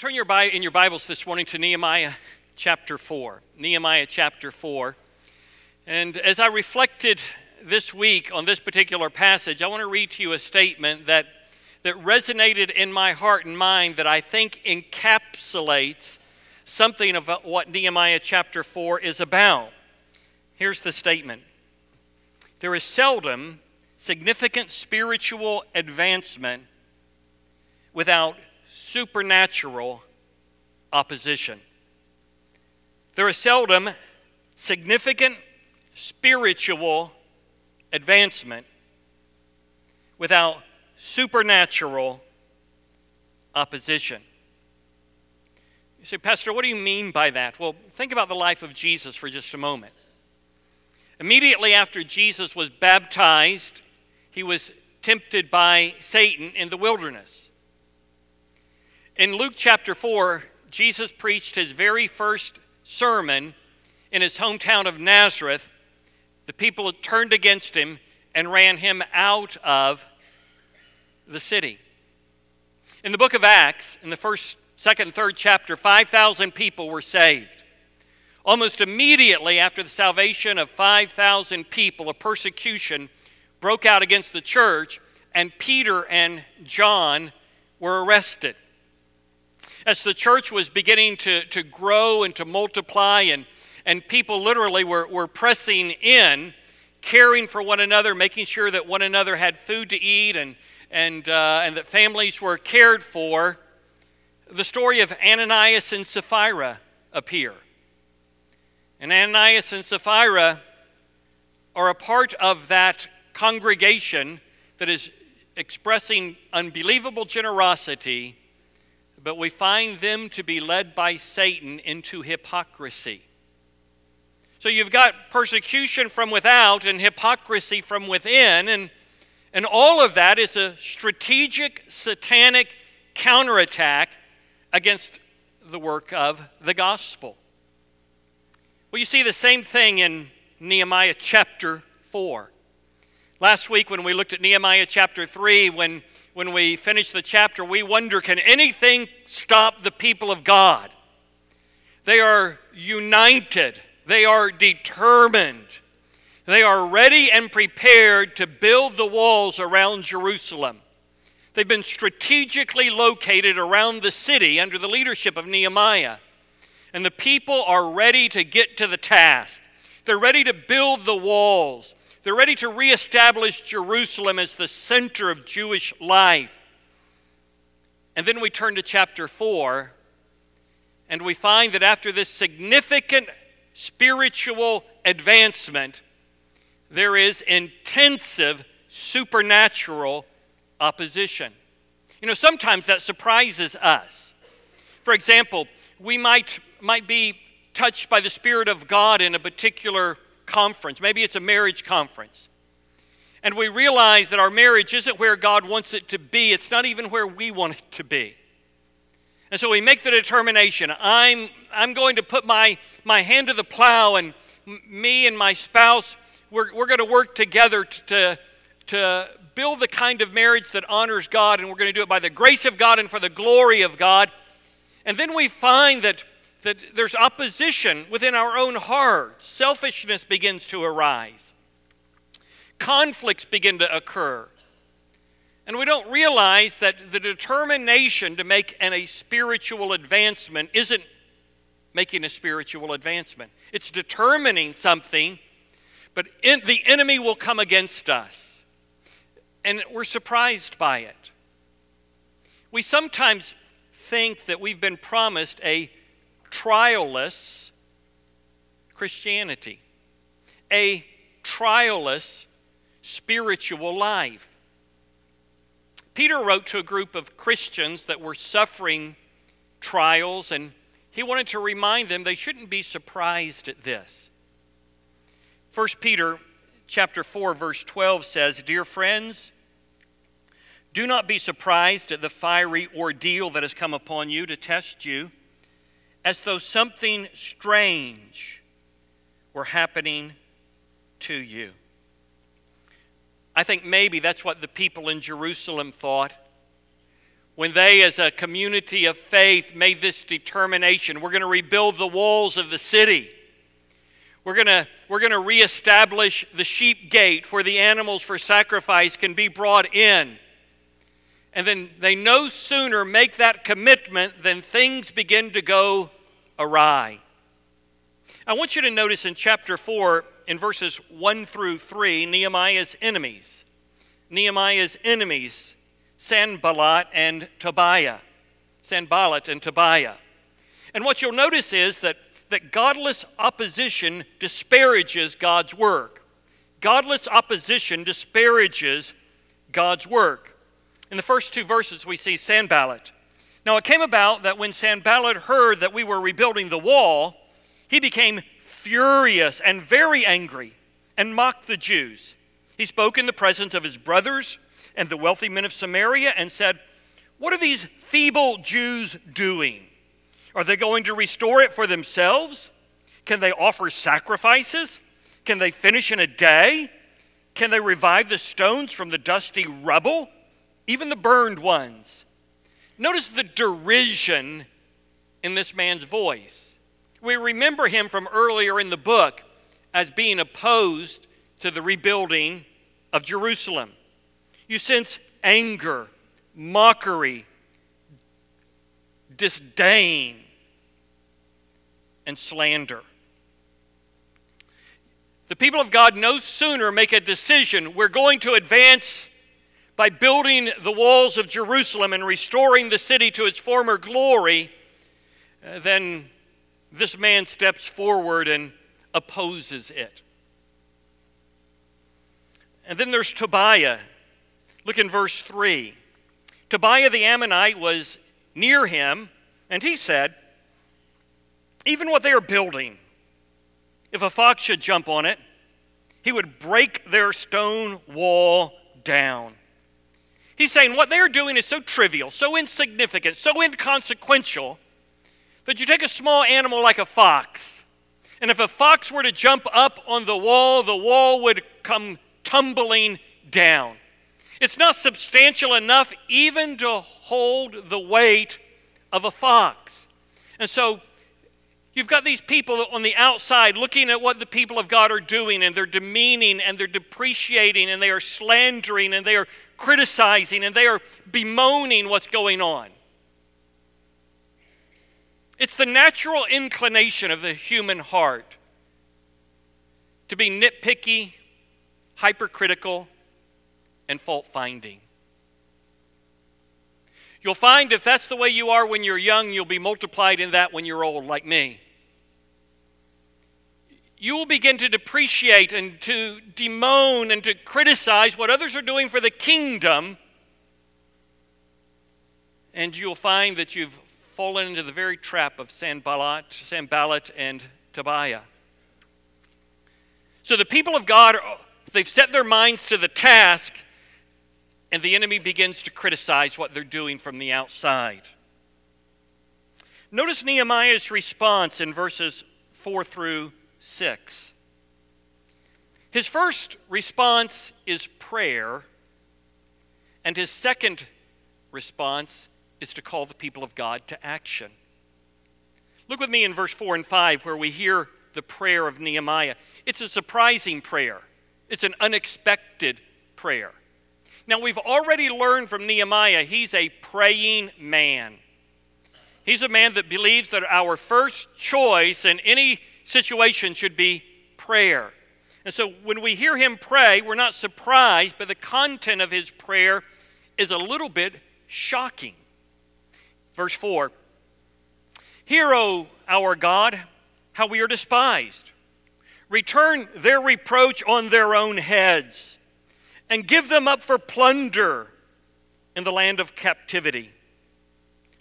Turn your Bi- in your Bibles this morning to Nehemiah chapter 4. Nehemiah chapter 4. And as I reflected this week on this particular passage, I want to read to you a statement that, that resonated in my heart and mind that I think encapsulates something of what Nehemiah chapter 4 is about. Here's the statement There is seldom significant spiritual advancement without supernatural opposition. There is seldom significant spiritual advancement without supernatural opposition. You say, Pastor, what do you mean by that? Well, think about the life of Jesus for just a moment. Immediately after Jesus was baptized, he was tempted by Satan in the wilderness. In Luke chapter 4, Jesus preached his very first sermon in his hometown of Nazareth. The people turned against him and ran him out of the city. In the book of Acts, in the first, second, and third chapter, 5,000 people were saved. Almost immediately after the salvation of 5,000 people, a persecution broke out against the church, and Peter and John were arrested as the church was beginning to, to grow and to multiply, and, and people literally were, were pressing in, caring for one another, making sure that one another had food to eat and, and, uh, and that families were cared for, the story of Ananias and Sapphira appear. And Ananias and Sapphira are a part of that congregation that is expressing unbelievable generosity but we find them to be led by Satan into hypocrisy. So you've got persecution from without and hypocrisy from within, and, and all of that is a strategic satanic counterattack against the work of the gospel. Well, you see the same thing in Nehemiah chapter 4. Last week, when we looked at Nehemiah chapter 3, when when we finish the chapter, we wonder can anything stop the people of God? They are united, they are determined, they are ready and prepared to build the walls around Jerusalem. They've been strategically located around the city under the leadership of Nehemiah. And the people are ready to get to the task. They're ready to build the walls. They're ready to reestablish Jerusalem as the center of Jewish life. And then we turn to chapter 4, and we find that after this significant spiritual advancement, there is intensive supernatural opposition. You know, sometimes that surprises us. For example, we might, might be touched by the Spirit of God in a particular conference. Maybe it's a marriage conference. And we realize that our marriage isn't where God wants it to be, it's not even where we want it to be. And so we make the determination I'm, I'm going to put my, my hand to the plow, and me and my spouse, we're, we're going to work together to, to build the kind of marriage that honors God, and we're going to do it by the grace of God and for the glory of God. And then we find that that there's opposition within our own hearts. Selfishness begins to arise. Conflicts begin to occur. And we don't realize that the determination to make an, a spiritual advancement isn't making a spiritual advancement. It's determining something, but in, the enemy will come against us. And we're surprised by it. We sometimes think that we've been promised a trialless Christianity, a trialless spiritual life. Peter wrote to a group of Christians that were suffering trials, and he wanted to remind them they shouldn't be surprised at this. 1 Peter chapter 4 verse 12 says, "Dear friends, do not be surprised at the fiery ordeal that has come upon you to test you as though something strange were happening to you. I think maybe that's what the people in Jerusalem thought when they, as a community of faith, made this determination we're going to rebuild the walls of the city. We're going to, we're going to reestablish the sheep gate where the animals for sacrifice can be brought in. And then they no sooner make that commitment than things begin to go awry. I want you to notice in chapter 4, in verses 1 through 3, Nehemiah's enemies. Nehemiah's enemies, Sanballat and Tobiah. Sanballat and Tobiah. And what you'll notice is that, that godless opposition disparages God's work. Godless opposition disparages God's work. In the first two verses, we see Sanballat. Now, it came about that when Sanballat heard that we were rebuilding the wall, he became furious and very angry and mocked the Jews. He spoke in the presence of his brothers and the wealthy men of Samaria and said, What are these feeble Jews doing? Are they going to restore it for themselves? Can they offer sacrifices? Can they finish in a day? Can they revive the stones from the dusty rubble, even the burned ones? Notice the derision in this man's voice. We remember him from earlier in the book as being opposed to the rebuilding of Jerusalem. You sense anger, mockery, disdain, and slander. The people of God no sooner make a decision, we're going to advance by building the walls of Jerusalem and restoring the city to its former glory, uh, then this man steps forward and opposes it. And then there's Tobiah. Look in verse 3. Tobiah the Ammonite was near him, and he said, Even what they are building, if a fox should jump on it, he would break their stone wall down. He's saying what they are doing is so trivial, so insignificant, so inconsequential that you take a small animal like a fox, and if a fox were to jump up on the wall, the wall would come tumbling down. It's not substantial enough even to hold the weight of a fox. And so you've got these people on the outside looking at what the people of God are doing, and they're demeaning and they're depreciating and they are slandering and they are criticizing and they are bemoaning what's going on. It's the natural inclination of the human heart to be nitpicky, hypercritical, and fault finding. You'll find if that's the way you are when you're young, you'll be multiplied in that when you're old, like me. You will begin to depreciate and to demoan and to criticize what others are doing for the kingdom, and you'll find that you've fallen into the very trap of Sanballat, Sanballat and Tobiah. So the people of God, they've set their minds to the task, and the enemy begins to criticize what they're doing from the outside. Notice Nehemiah's response in verses 4 through 6. His first response is prayer, and his second response is to call the people of God to action. Look with me in verse 4 and 5 where we hear the prayer of Nehemiah. It's a surprising prayer, it's an unexpected prayer. Now, we've already learned from Nehemiah, he's a praying man. He's a man that believes that our first choice in any situation should be prayer. And so when we hear him pray, we're not surprised, but the content of his prayer is a little bit shocking. Verse 4 Hear, O our God, how we are despised. Return their reproach on their own heads, and give them up for plunder in the land of captivity.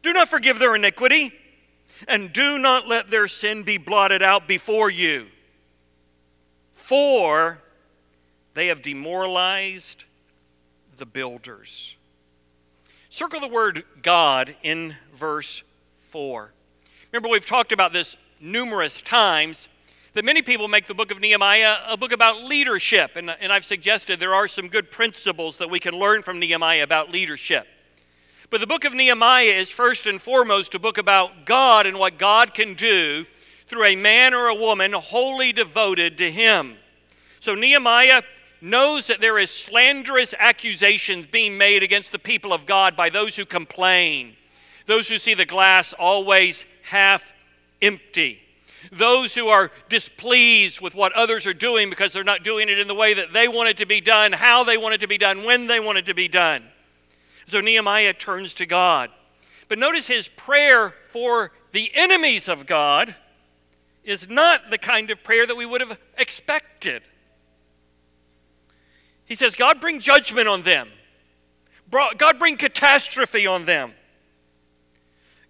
Do not forgive their iniquity, and do not let their sin be blotted out before you. For they have demoralized the builders. Circle the word God in verse 4. Remember, we've talked about this numerous times that many people make the book of Nehemiah a book about leadership. And, and I've suggested there are some good principles that we can learn from Nehemiah about leadership. But the book of Nehemiah is first and foremost a book about God and what God can do through a man or a woman wholly devoted to Him. So Nehemiah knows that there is slanderous accusations being made against the people of God by those who complain, those who see the glass always half empty, those who are displeased with what others are doing because they're not doing it in the way that they want it to be done, how they want it to be done, when they want it to be done. So Nehemiah turns to God. But notice his prayer for the enemies of God is not the kind of prayer that we would have expected. He says, God, bring judgment on them. God, bring catastrophe on them.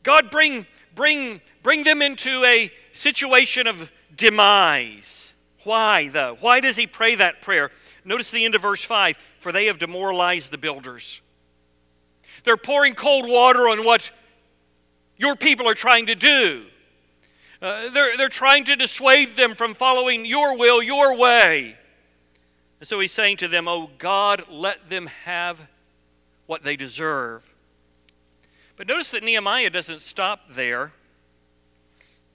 God, bring, bring, bring them into a situation of demise. Why, though? Why does he pray that prayer? Notice the end of verse 5 For they have demoralized the builders. They're pouring cold water on what your people are trying to do. Uh, they're, they're trying to dissuade them from following your will, your way. And so he's saying to them, Oh God, let them have what they deserve. But notice that Nehemiah doesn't stop there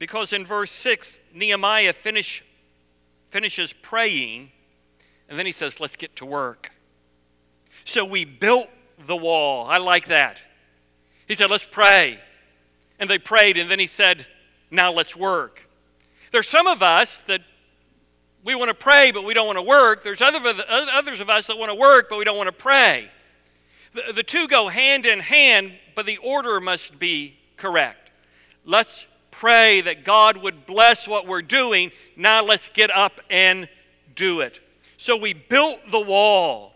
because in verse 6, Nehemiah finish, finishes praying and then he says, Let's get to work. So we built the wall. I like that. He said, Let's pray. And they prayed, and then he said, Now let's work. There's some of us that we want to pray, but we don't want to work. There's other, others of us that want to work, but we don't want to pray. The, the two go hand in hand, but the order must be correct. Let's pray that God would bless what we're doing. Now let's get up and do it. So we built the wall,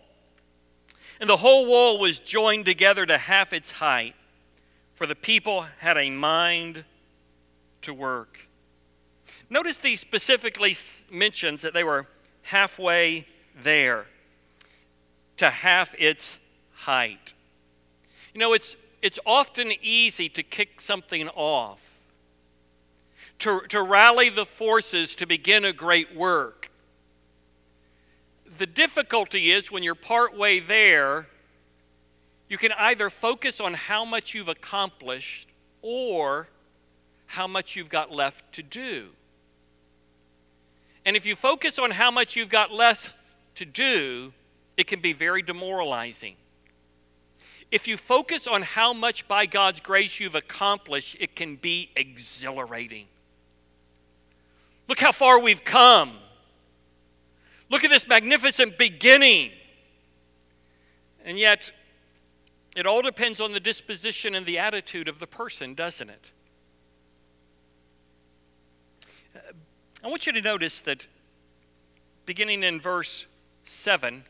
and the whole wall was joined together to half its height, for the people had a mind to work. Notice he specifically mentions that they were halfway there to half its height. You know, it's, it's often easy to kick something off, to, to rally the forces to begin a great work. The difficulty is when you're partway there, you can either focus on how much you've accomplished or how much you've got left to do. And if you focus on how much you've got left to do, it can be very demoralizing. If you focus on how much by God's grace you've accomplished, it can be exhilarating. Look how far we've come. Look at this magnificent beginning. And yet, it all depends on the disposition and the attitude of the person, doesn't it? I want you to notice that beginning in verse 7,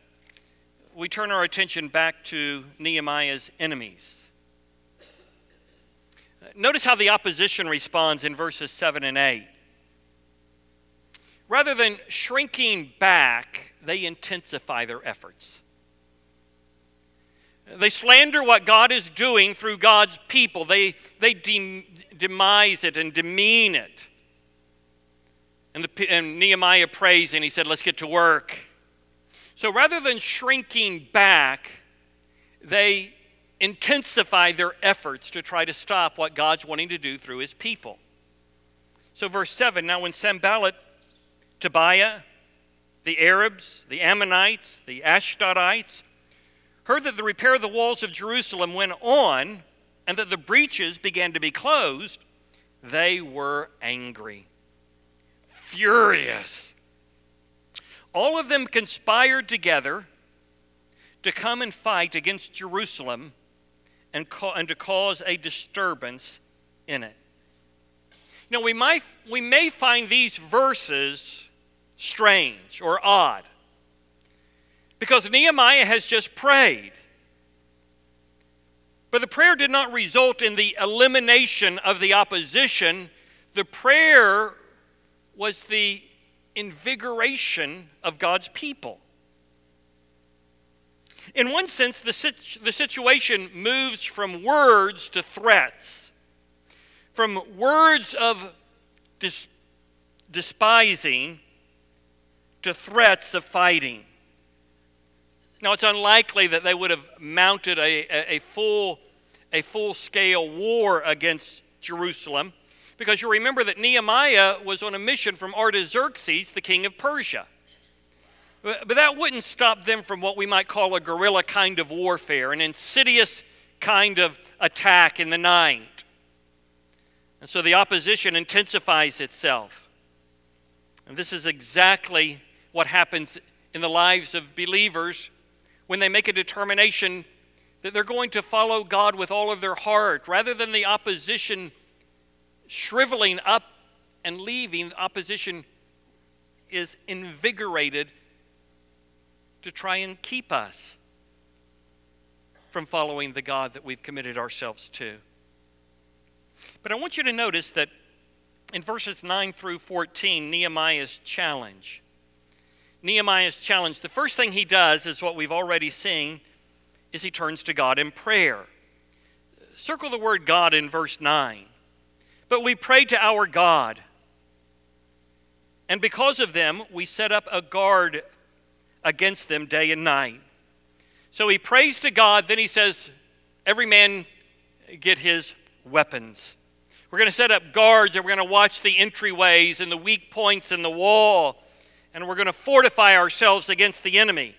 we turn our attention back to Nehemiah's enemies. Notice how the opposition responds in verses 7 and 8. Rather than shrinking back, they intensify their efforts. They slander what God is doing through God's people. They, they demise it and demean it. And, the, and Nehemiah prays and he said, Let's get to work. So rather than shrinking back, they intensify their efforts to try to stop what God's wanting to do through his people. So, verse 7 now, when Sanballat, Tobiah, the Arabs, the Ammonites, the Ashdodites heard that the repair of the walls of Jerusalem went on and that the breaches began to be closed, they were angry furious. All of them conspired together to come and fight against Jerusalem and, and to cause a disturbance in it. Now, we, might, we may find these verses strange or odd because Nehemiah has just prayed. But the prayer did not result in the elimination of the opposition. The prayer was the invigoration of God's people. In one sense, the, the situation moves from words to threats, from words of dis- despising to threats of fighting. Now, it's unlikely that they would have mounted a, a, a full a full scale war against Jerusalem because you remember that Nehemiah was on a mission from Artaxerxes, the king of Persia. But that wouldn't stop them from what we might call a guerrilla kind of warfare, an insidious kind of attack in the night. And so the opposition intensifies itself. And this is exactly what happens in the lives of believers when they make a determination that they're going to follow God with all of their heart rather than the opposition shriveling up and leaving, opposition is invigorated to try and keep us from following the God that we've committed ourselves to. But I want you to notice that in verses 9 through 14, Nehemiah's challenge. Nehemiah's challenge, the first thing he does is what we've already seen, is he turns to God in prayer. Circle the word God in verse 9. But we pray to our God. And because of them, we set up a guard against them day and night. So he prays to God, then he says, Every man get his weapons. We're going to set up guards and we're going to watch the entryways and the weak points in the wall, and we're going to fortify ourselves against the enemy.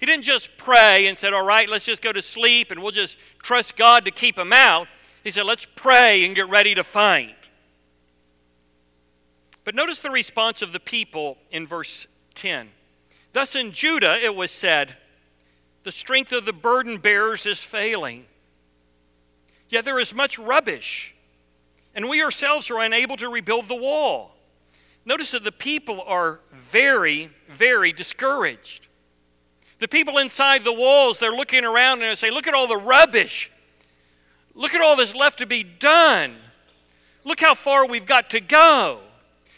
He didn't just pray and said, All right, let's just go to sleep and we'll just trust God to keep him out. He said, Let's pray and get ready to fight. But notice the response of the people in verse 10. Thus in Judah it was said, The strength of the burden bearers is failing. Yet there is much rubbish, and we ourselves are unable to rebuild the wall. Notice that the people are very, very discouraged. The people inside the walls, they're looking around and they say, Look at all the rubbish Look at all that's left to be done. Look how far we've got to go.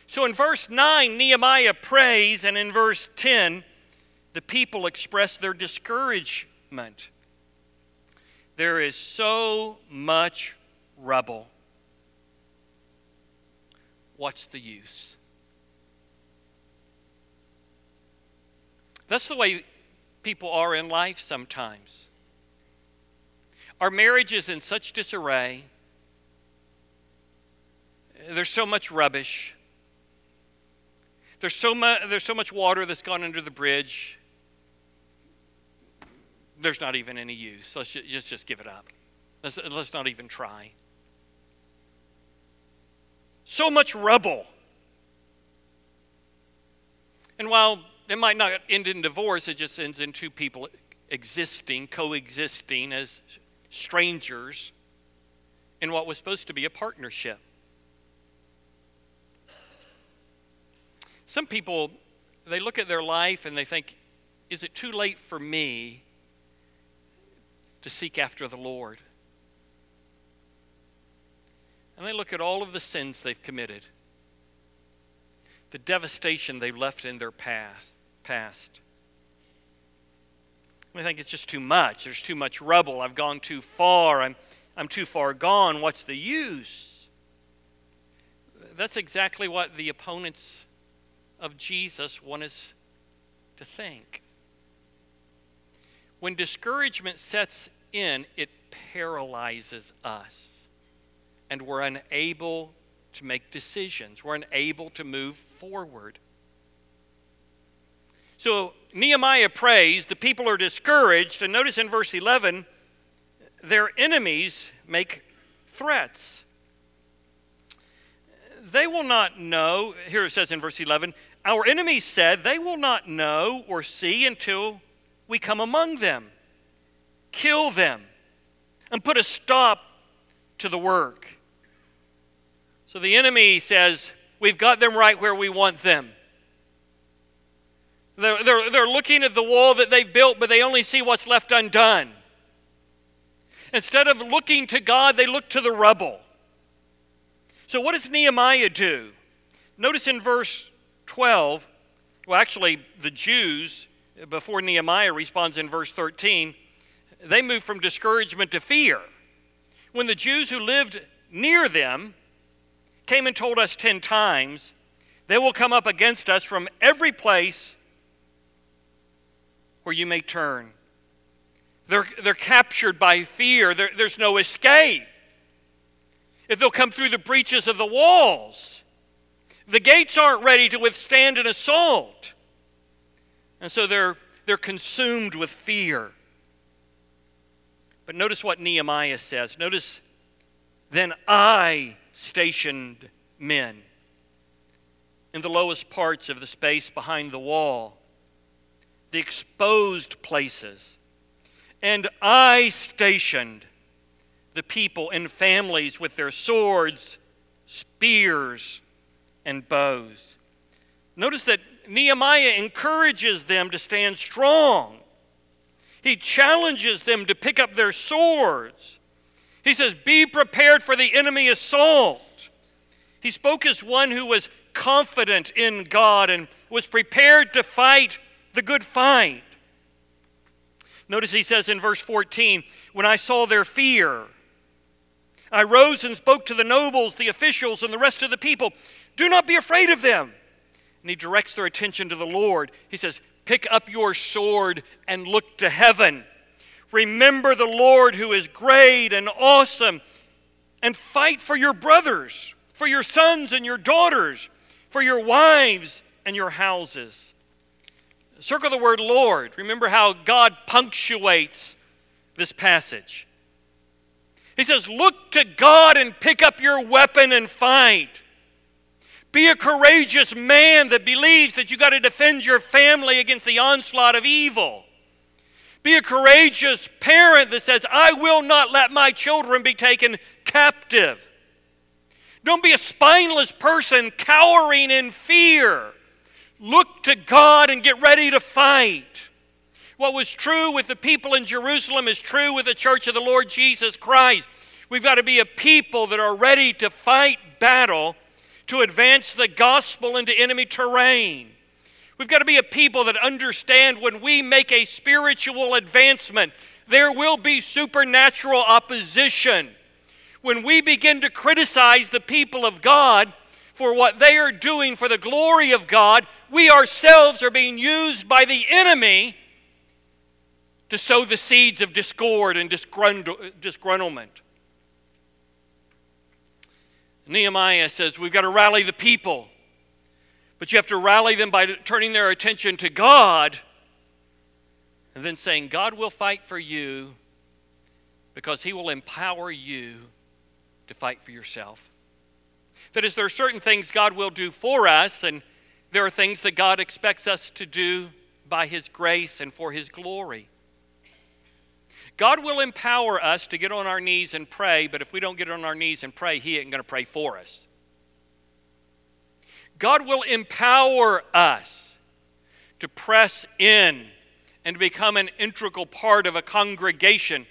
So in verse 9, Nehemiah prays, and in verse 10, the people express their discouragement. There is so much rubble. What's the use? That's the way people are in life sometimes. Our marriage is in such disarray. There's so much rubbish. There's so, mu- there's so much water that's gone under the bridge. There's not even any use. Let's just, just give it up. Let's, let's not even try. So much rubble. And while it might not end in divorce, it just ends in two people existing, coexisting as strangers in what was supposed to be a partnership. Some people, they look at their life and they think, is it too late for me to seek after the Lord? And they look at all of the sins they've committed, the devastation they've left in their past. Past. I think it's just too much. There's too much rubble. I've gone too far. I'm, I'm too far gone. What's the use? That's exactly what the opponents of Jesus want us to think. When discouragement sets in, it paralyzes us, and we're unable to make decisions. We're unable to move forward. So Nehemiah prays, the people are discouraged, and notice in verse 11, their enemies make threats. They will not know, here it says in verse 11, our enemies said, they will not know or see until we come among them, kill them, and put a stop to the work. So the enemy says, We've got them right where we want them. They're, they're, they're looking at the wall that they've built, but they only see what's left undone. Instead of looking to God, they look to the rubble. So, what does Nehemiah do? Notice in verse 12, well, actually, the Jews, before Nehemiah responds in verse 13, they move from discouragement to fear. When the Jews who lived near them came and told us 10 times, they will come up against us from every place where you may turn. They're, they're captured by fear. There, there's no escape. If they'll come through the breaches of the walls, the gates aren't ready to withstand an assault. And so they're, they're consumed with fear. But notice what Nehemiah says. Notice, then I stationed men in the lowest parts of the space behind the wall, the exposed places. And I stationed the people in families with their swords, spears, and bows. Notice that Nehemiah encourages them to stand strong. He challenges them to pick up their swords. He says, Be prepared for the enemy assault. He spoke as one who was confident in God and was prepared to fight the good find. Notice he says in verse 14, When I saw their fear, I rose and spoke to the nobles, the officials, and the rest of the people. Do not be afraid of them. And he directs their attention to the Lord. He says, Pick up your sword and look to heaven. Remember the Lord who is great and awesome, and fight for your brothers, for your sons and your daughters, for your wives and your houses. Circle the word Lord. Remember how God punctuates this passage. He says, Look to God and pick up your weapon and fight. Be a courageous man that believes that you got to defend your family against the onslaught of evil. Be a courageous parent that says, I will not let my children be taken captive. Don't be a spineless person cowering in fear. Look to God and get ready to fight. What was true with the people in Jerusalem is true with the church of the Lord Jesus Christ. We've got to be a people that are ready to fight battle to advance the gospel into enemy terrain. We've got to be a people that understand when we make a spiritual advancement, there will be supernatural opposition. When we begin to criticize the people of God for what they are doing for the glory of God, we ourselves are being used by the enemy to sow the seeds of discord and disgruntlement. Nehemiah says we've got to rally the people, but you have to rally them by turning their attention to God and then saying, God will fight for you because He will empower you to fight for yourself. That is, there are certain things God will do for us, and there are things that God expects us to do by His grace and for His glory. God will empower us to get on our knees and pray, but if we don't get on our knees and pray, He ain't going to pray for us. God will empower us to press in and become an integral part of a congregation,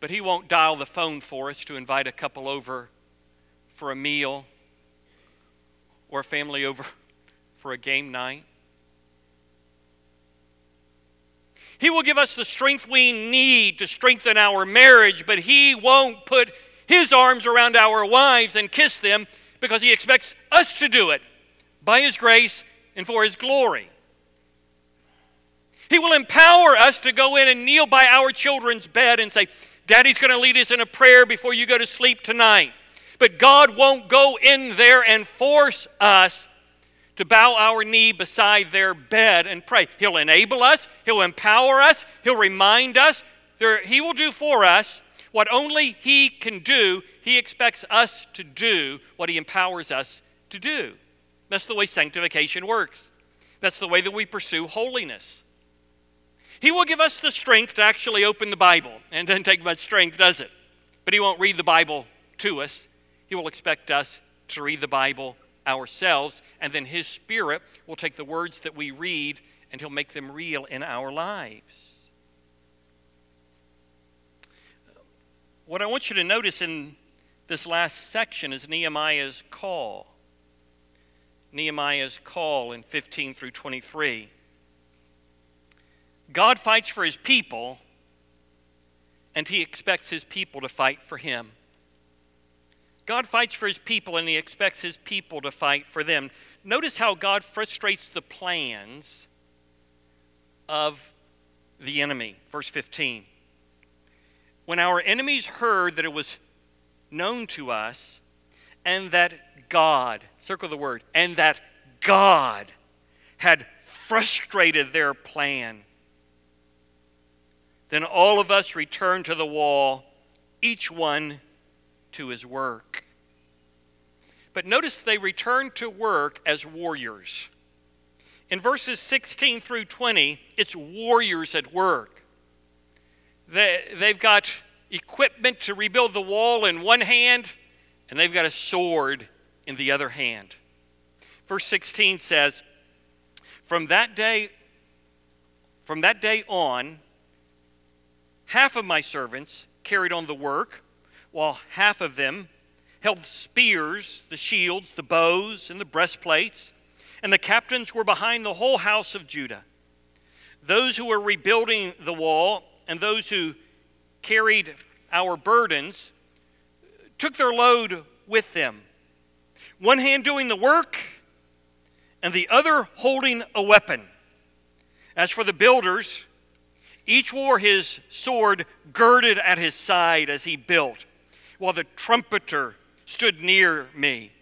but He won't dial the phone for us to invite a couple over for a meal or a family over for a game night. He will give us the strength we need to strengthen our marriage, but He won't put His arms around our wives and kiss them because He expects us to do it by His grace and for His glory. He will empower us to go in and kneel by our children's bed and say, Daddy's going to lead us in a prayer before you go to sleep tonight. But God won't go in there and force us to bow our knee beside their bed and pray. He'll enable us, He'll empower us, He'll remind us. There, he will do for us what only He can do. He expects us to do what He empowers us to do. That's the way sanctification works. That's the way that we pursue holiness. He will give us the strength to actually open the Bible. And doesn't take much strength, does it? But He won't read the Bible to us. He will expect us to read the Bible ourselves, and then His Spirit will take the words that we read and He'll make them real in our lives. What I want you to notice in this last section is Nehemiah's call. Nehemiah's call in 15 through 23. God fights for his people, and he expects his people to fight for him. God fights for his people and he expects his people to fight for them. Notice how God frustrates the plans of the enemy. Verse 15. When our enemies heard that it was known to us, and that God, circle the word, and that God had frustrated their plan, then all of us returned to the wall, each one to his work. But notice they return to work as warriors. In verses 16 through 20, it's warriors at work. They, they've got equipment to rebuild the wall in one hand, and they've got a sword in the other hand. Verse 16 says, From that day, from that day on, half of my servants carried on the work, while half of them held spears, the shields, the bows, and the breastplates, and the captains were behind the whole house of Judah. Those who were rebuilding the wall and those who carried our burdens took their load with them. One hand doing the work and the other holding a weapon. As for the builders, each wore his sword girded at his side as he built, while the trumpeter stood near me.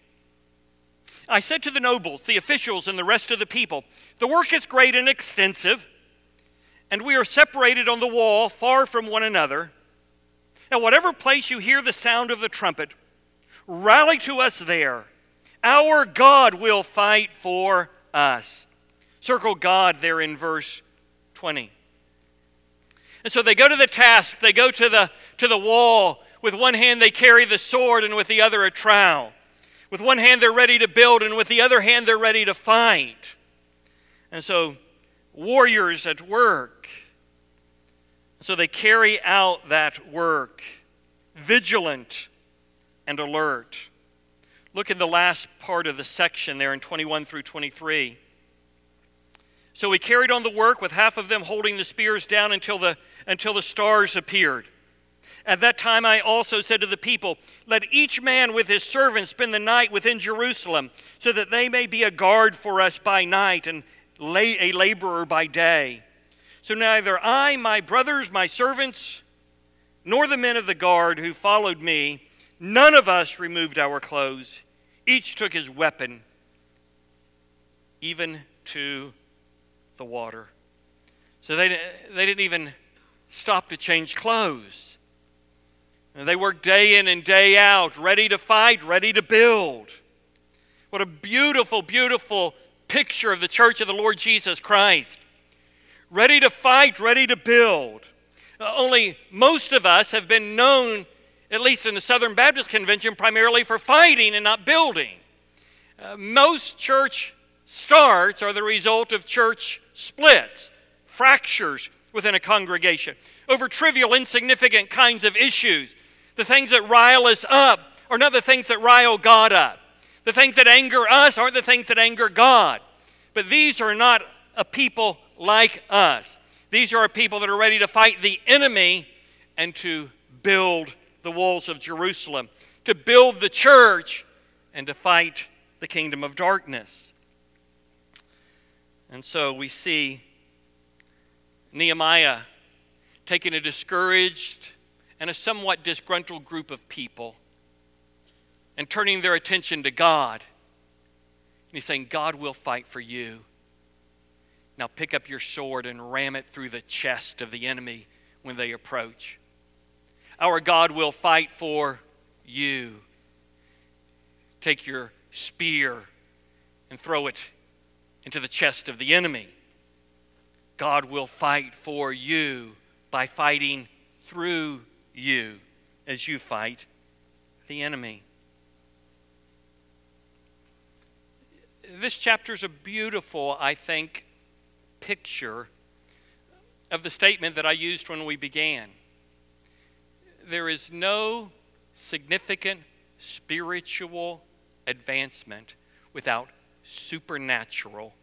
I said to the nobles, the officials, and the rest of the people, The work is great and extensive, and we are separated on the wall, far from one another. At whatever place you hear the sound of the trumpet, rally to us there. Our God will fight for us. Circle God there in verse 20. And so they go to the task, they go to the, to the wall. With one hand, they carry the sword, and with the other, a trowel. With one hand, they're ready to build, and with the other hand, they're ready to fight. And so, warriors at work. So they carry out that work, vigilant and alert. Look in the last part of the section there in 21 through 23. So we carried on the work with half of them holding the spears down until the, until the stars appeared. At that time I also said to the people, Let each man with his servant spend the night within Jerusalem, so that they may be a guard for us by night and a laborer by day. So neither I, my brothers, my servants, nor the men of the guard who followed me, none of us removed our clothes. Each took his weapon, even to the water. So they, they didn't even stop to change clothes. And they work day in and day out, ready to fight, ready to build. What a beautiful, beautiful picture of the church of the Lord Jesus Christ. Ready to fight, ready to build. Uh, only most of us have been known at least in the Southern Baptist Convention, primarily for fighting and not building. Uh, most church starts are the result of church splits, fractures within a congregation over trivial, insignificant kinds of issues. The things that rile us up are not the things that rile God up. The things that anger us aren't the things that anger God. But these are not a people like us. These are a people that are ready to fight the enemy and to build the walls of Jerusalem, to build the church, and to fight the kingdom of darkness. And so we see Nehemiah taking a discouraged and a somewhat disgruntled group of people and turning their attention to God. And he's saying, God will fight for you. Now pick up your sword and ram it through the chest of the enemy when they approach. Our God will fight for you. Take your spear and throw it into the chest of the enemy. God will fight for you by fighting through you as you fight the enemy. This chapter is a beautiful, I think, picture of the statement that I used when we began there is no significant spiritual advancement without supernatural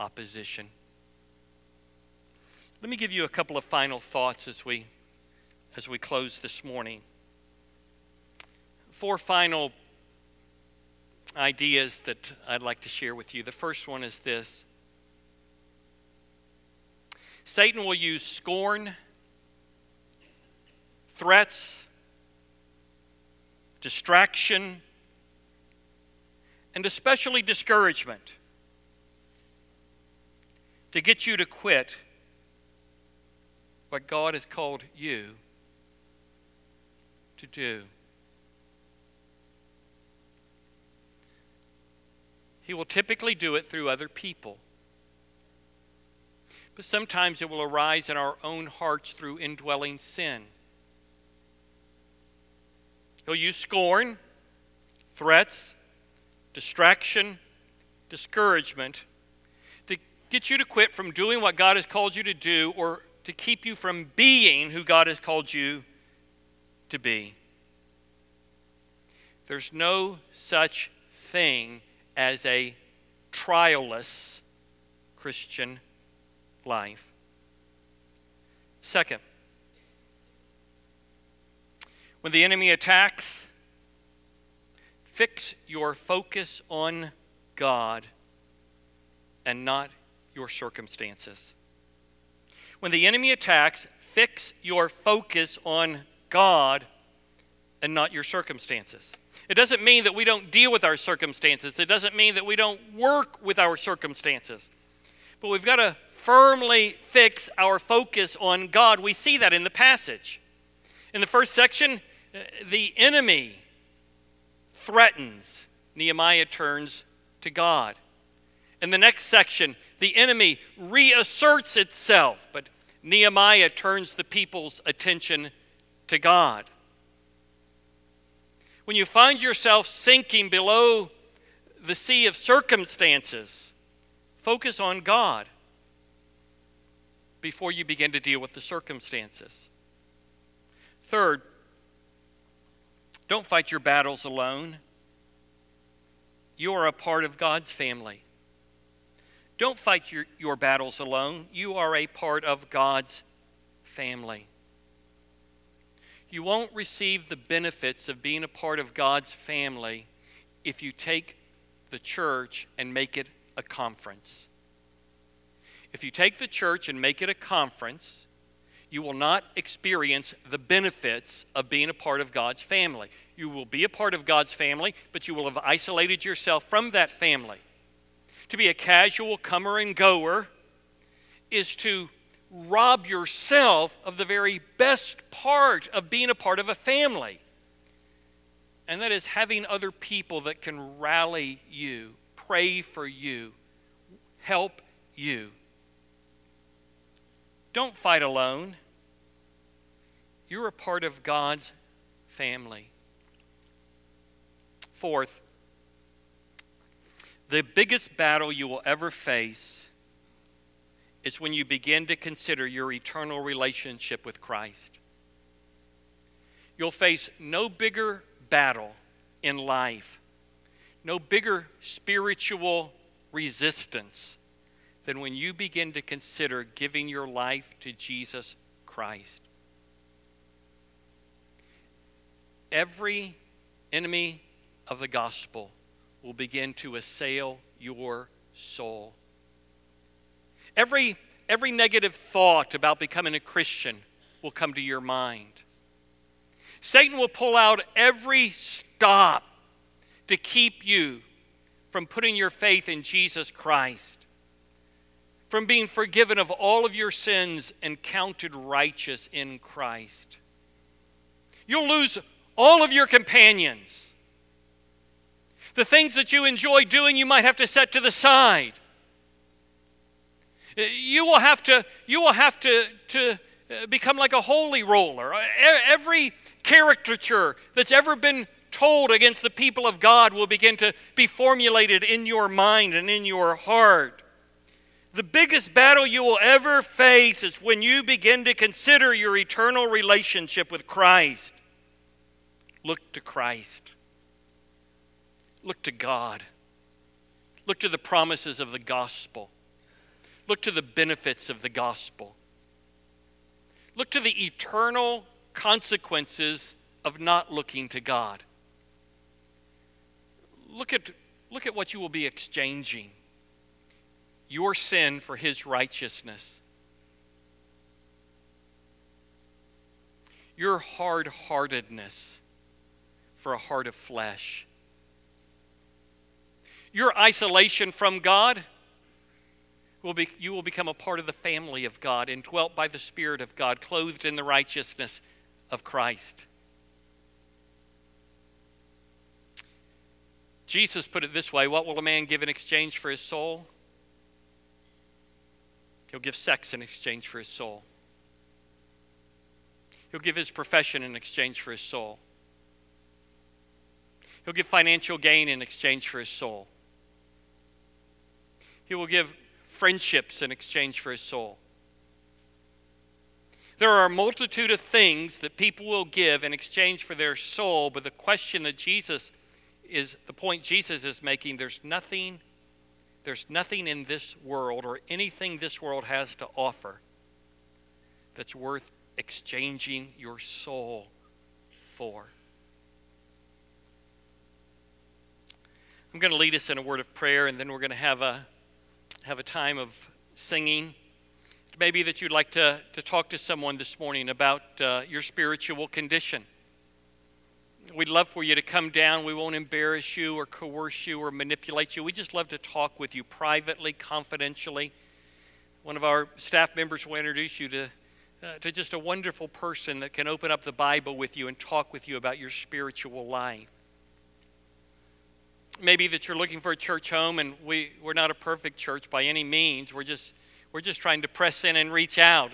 opposition. Let me give you a couple of final thoughts as we as we close this morning. Four final ideas that I'd like to share with you. The first one is this Satan will use scorn, threats, distraction, and especially discouragement to get you to quit what God has called you to do. He will typically do it through other people. But sometimes it will arise in our own hearts through indwelling sin. He'll use scorn, threats, distraction, discouragement to get you to quit from doing what God has called you to do or to keep you from being who God has called you to be. There's no such thing as a trialless Christian life. Second, when the enemy attacks, fix your focus on God and not your circumstances. When the enemy attacks, fix your focus on God and not your circumstances. It doesn't mean that we don't deal with our circumstances. It doesn't mean that we don't work with our circumstances. But we've got to firmly fix our focus on God. We see that in the passage. In the first section, uh, the enemy threatens, Nehemiah turns to God. In the next section, the enemy reasserts itself, but Nehemiah turns the people's attention to God. When you find yourself sinking below the sea of circumstances, focus on God before you begin to deal with the circumstances. Third, don't fight your battles alone. You are a part of God's family. Don't fight your, your battles alone. You are a part of God's family. You won't receive the benefits of being a part of God's family if you take the church and make it a conference. If you take the church and make it a conference, you will not experience the benefits of being a part of God's family. You will be a part of God's family, but you will have isolated yourself from that family. To be a casual comer and goer is to rob yourself of the very best part of being a part of a family. And that is having other people that can rally you, pray for you, help you. Don't fight alone. You're a part of God's family. Fourth, the biggest battle you will ever face is when you begin to consider your eternal relationship with Christ. You'll face no bigger battle in life, no bigger spiritual resistance than when you begin to consider giving your life to Jesus Christ. Every enemy of the gospel will begin to assail your soul. Every, every negative thought about becoming a Christian will come to your mind. Satan will pull out every stop to keep you from putting your faith in Jesus Christ, from being forgiven of all of your sins and counted righteous in Christ. You'll lose all of your companions. The things that you enjoy doing, you might have to set to the side. You will have to, you will have to, to uh, become like a holy roller. Every caricature that's ever been told against the people of God will begin to be formulated in your mind and in your heart. The biggest battle you will ever face is when you begin to consider your eternal relationship with Christ. Look to Christ. Look to God. Look to the promises of the gospel. Look to the benefits of the gospel. Look to the eternal consequences of not looking to God. Look at, look at what you will be exchanging your sin for his righteousness, your hard heartedness for a heart of flesh, your isolation from God will be, you will become a part of the family of God, indwelt by the Spirit of God, clothed in the righteousness of Christ. Jesus put it this way What will a man give in exchange for his soul? He'll give sex in exchange for his soul. He'll give his profession in exchange for his soul. He'll give financial gain in exchange for his soul. He will give friendships in exchange for his soul. There are a multitude of things that people will give in exchange for their soul, but the question that Jesus is the point Jesus is making there's nothing there's nothing in this world or anything this world has to offer that's worth exchanging your soul for. I'm going to lead us in a word of prayer and then we're going to have a have a time of singing. Maybe that you'd like to, to talk to someone this morning about uh, your spiritual condition. We'd love for you to come down. We won't embarrass you or coerce you or manipulate you. We just love to talk with you privately, confidentially. One of our staff members will introduce you to, uh, to just a wonderful person that can open up the Bible with you and talk with you about your spiritual life maybe that you're looking for a church home and we, we're not a perfect church by any means. We're just, we're just trying to press in and reach out.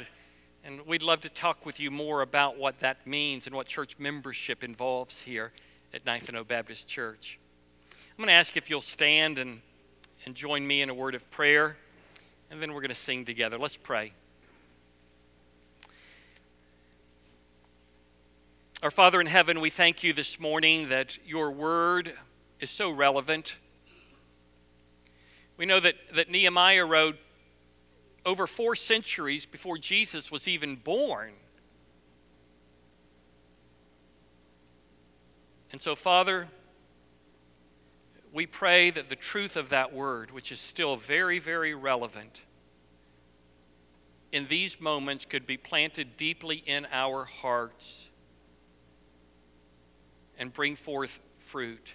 And we'd love to talk with you more about what that means and what church membership involves here at Ninth and O Baptist Church. I'm going to ask if you'll stand and, and join me in a word of prayer, and then we're going to sing together. Let's pray. Our Father in heaven, we thank you this morning that your word is so relevant. We know that, that Nehemiah wrote over four centuries before Jesus was even born. And so, Father, we pray that the truth of that word, which is still very, very relevant, in these moments could be planted deeply in our hearts and bring forth fruit.